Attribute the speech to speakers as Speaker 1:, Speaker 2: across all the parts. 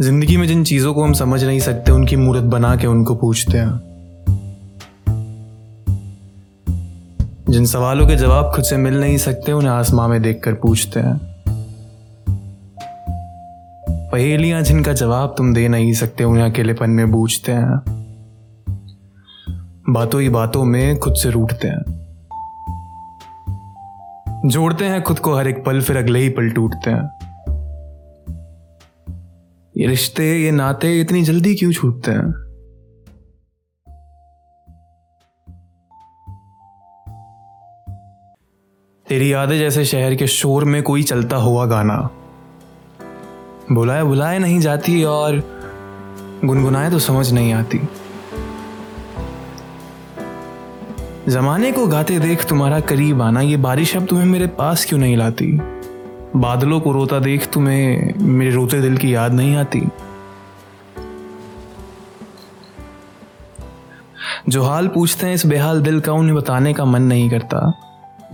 Speaker 1: ज़िंदगी में जिन चीज़ों को हम समझ नहीं सकते, उनकी मूर्त बना के उनको पूछते हैं। जिन सवालों के जवाब खुद से मिल नहीं सकते, उन्हें आसमां में देखकर पूछते हैं। पहेलियाँ जिनका जवाब तुम दे नहीं सकते, उन्हें अकेलेपन में पूछते हैं। बातों ही बातों में खुद से रूठते हैं। जोड़ते हैं खुद को, हर एक पल फिर अगले ही पल टूटते हैं। ये रिश्ते, ये नाते इतनी जल्दी क्यों छूटते हैं? तेरी यादें जैसे शहर के शोर में कोई चलता हुआ गाना। बुलाए बुलाए नहीं जाती और गुनगुनाए तो समझ नहीं आती। जमाने को गाते देख तुम्हारा करीब आना, ये बारिश अब तुम्हें मेरे पास क्यों नहीं लाती? बादलों को रोता देख तुम्हें मेरे रोते दिल की याद नहीं आती। जो हाल पूछते हैं इस बेहाल दिल का, उन्हें बताने का मन नहीं करता।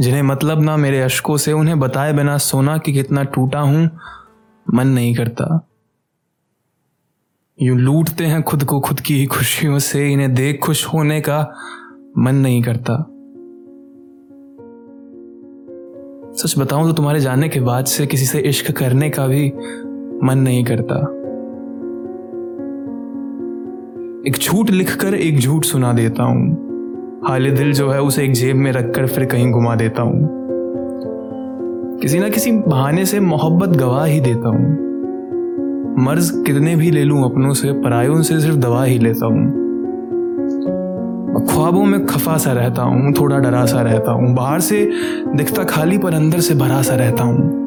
Speaker 1: जिन्हें मतलब ना मेरे अशकों से, उन्हें बताए बिना सोना कि कितना टूटा हूँ, मन नहीं करता। यूँ लूटते हैं खुद को खुद की ही खुशियों से, इन्हें देख खुश होने का मन नहीं करता। सच बताऊँ तो तुम्हारे जाने के बाद से किसी से इश्क करने का भी मन नहीं करता। एक झूठ लिखकर एक झूठ सुना देता हूँ। हाल दिल जो है उसे एक जेब में रखकर फिर कहीं घुमा देता हूँ। किसी ना किसी बहाने से मोहब्बत गवा ही देता हूँ। मर्ज कितने भी ले लूँ अपनों से, परायों से सिर्फ़ दवा ही लेता हूँ। ख्वाबों में खफा सा रहता हूँ, थोड़ा डरा सा रहता हूँ, बाहर से दिखता खाली पर अंदर से भरा सा रहता हूँ।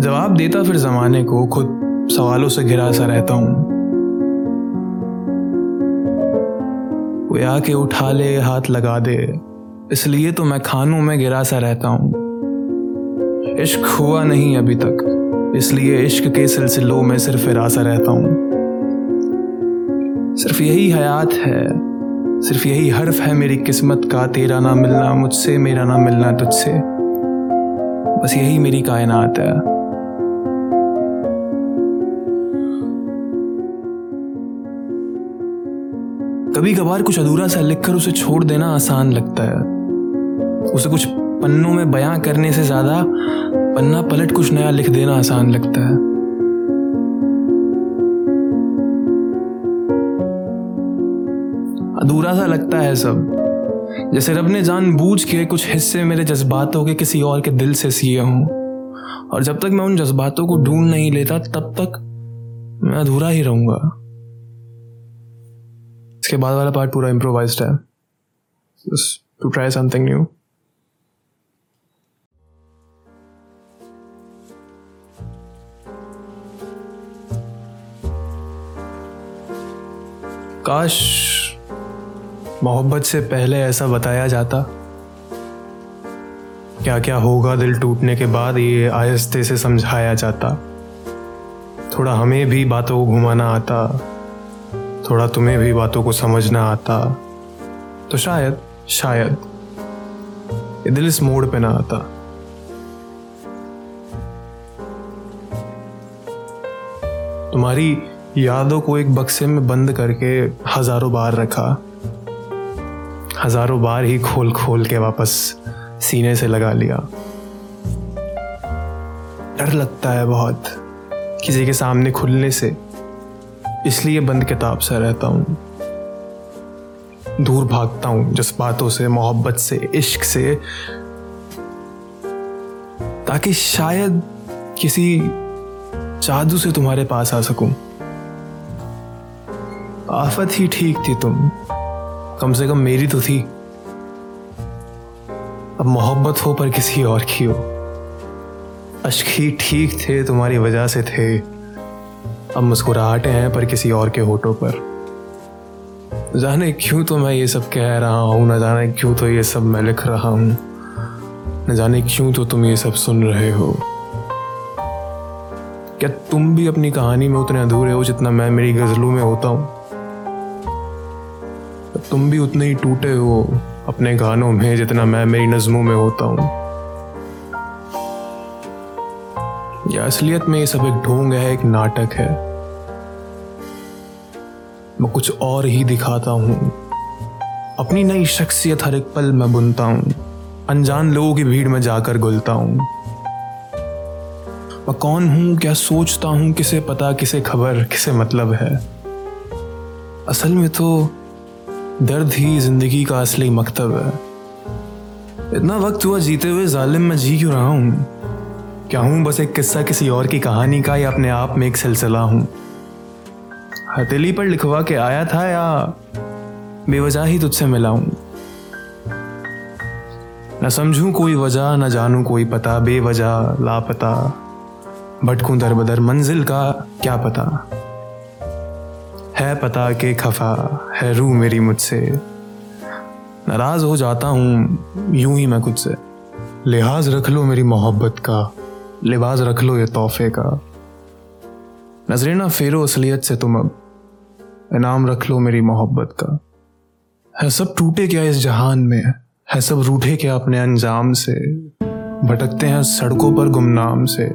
Speaker 1: जवाब देता फिर जमाने को, खुद सवालों से घिरा सा रहता हूँ। कोई आके उठा ले, हाथ लगा दे, इसलिए तो मैं खानों में गिरा सा रहता हूँ। इश्क हुआ नहीं अभी तक, इसलिए इश्क के सिलसिलों में सिर्फ़ सा रहता हूँ। सिर्फ़ यही हयात है। सिर्फ़ यही हर्फ है मेरी किस्मत का। तेरा ना मिलना मुझसे, मेरा ना मिलना तुझसे। बस यही मेरी कायनात है। कभी कभार कुछ अधूरा सा लिखकर उसे छोड़ देना आसान लगता है। उसे कुछ पन्नों में बयां करने से ज़्यादा पन्ना पलट कुछ नया लिख देना आसान लगता है। अधूरा सा लगता है सब। जैसे रब ने जान बूझ के कुछ हिस्से मेरे जज्बातों के किसी और के दिल से सिए हों। और जब तक मैं उन जज्बातों को ढूंढ नहीं लेता, तब तक मैं अधूरा ही रहूँगा। इसके बाद वाला पार्ट पूरा इम्प्रोवाइज्ड है। टू ट्राई समथिंग न्यू काश मोहब्बत से पहले ऐसा बताया जाता? क्या क्या होगा दिल टूटने के बाद ये आहिस्ते से समझाया जाता? थोड़ा हमें भी बातों को घुमाना आता। थोड़ा तुम्हें भी बातों को समझना आता। तो शायद शायद ये दिल इस मोड़ पे ना आता। तुम्हारी यादों को एक बक्से में बंद करके हज़ारों बार रखा। हज़ारों बार ही खोल खोल के वापस सीने से लगा लिया। डर लगता है बहुत किसी के सामने खुलने से, इसलिए बंद किताब सा रहता हूँ। दूर भागता हूँ जज्बातों से, मोहब्बत से, इश्क से, ताकि शायद किसी जादू से तुम्हारे पास आ सकूँ। आफत ही ठीक थी तुम। कम से कम मेरी तो थी। अब मोहब्बत हो पर किसी और की हो। अश्क ही ठीक थे, तुम्हारी वजह से थे। अब मुस्कुराहटे हैं पर किसी और के होठों पर। जाने क्यों तो मैं ये सब कह रहा हूँ, न जाने क्यों तो ये सब मैं लिख रहा हूँ। न जाने क्यों तो तुम ये सब सुन रहे हो। क्या तुम भी अपनी कहानी में उतने अधूरे हो जितना मैं मेरी गजलों में होता हूँ? तुम भी उतने ही टूटे हो अपने गानों में जितना मैं मेरी नज़मों में होता हूँ। या असलियत में ये सब एक ढोंग है, एक नाटक है। मैं कुछ और ही दिखाता हूँ। अपनी नई शख्सियत हर एक पल में बुनता हूँ। अनजान लोगों की भीड़ में जाकर घुलता हूँ। मैं कौन हूँ, क्या सोचता हूँ, किसे पता, किसे खबर, किसे मतलब है। असल में तो दर्द ही ज़िंदगी का असली मकतब है। इतना वक्त हुआ जीते हुए जालिम में जी क्यों रहा हूँ? क्या हूँ बस एक किस्सा किसी और की कहानी का या अपने आप में एक सिलसिला हूँ? हथेली पर लिखवा के आया था या बेवजह ही तुझसे मिला हूँ? न समझूं कोई वजह, न जानूं कोई पता, बेवजह, लापता। भटकूं दर बदर मंजिल का क्या पता? है पता के खफा, है रू मेरी मुझसे। नाराज़ हो जाता हूँ, यूँ ही मैं खुद से लिहाज रख लो मेरी मोहब्बत का लिबास रख लो ये तोहफे का। नजरे ना फेरो असलियत से तुम अब, इनाम रख लो मेरी मोहब्बत का। है सब टूटे क्या इस जहान में? है सब रूठे क्या अपने अंजाम से? भटकते हैं सड़कों पर गुमनाम से।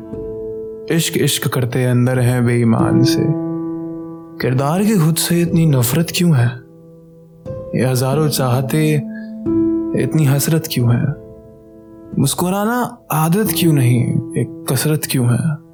Speaker 1: इश्क इश्क करते अंदर हैं बेईमान से। किरदार के खुद से इतनी नफरत क्यों है? ये हज़ारों चाहते, इतनी हसरत क्यों है? मुस्कुराना आदत क्यों नहीं? एक कसरत क्यों है?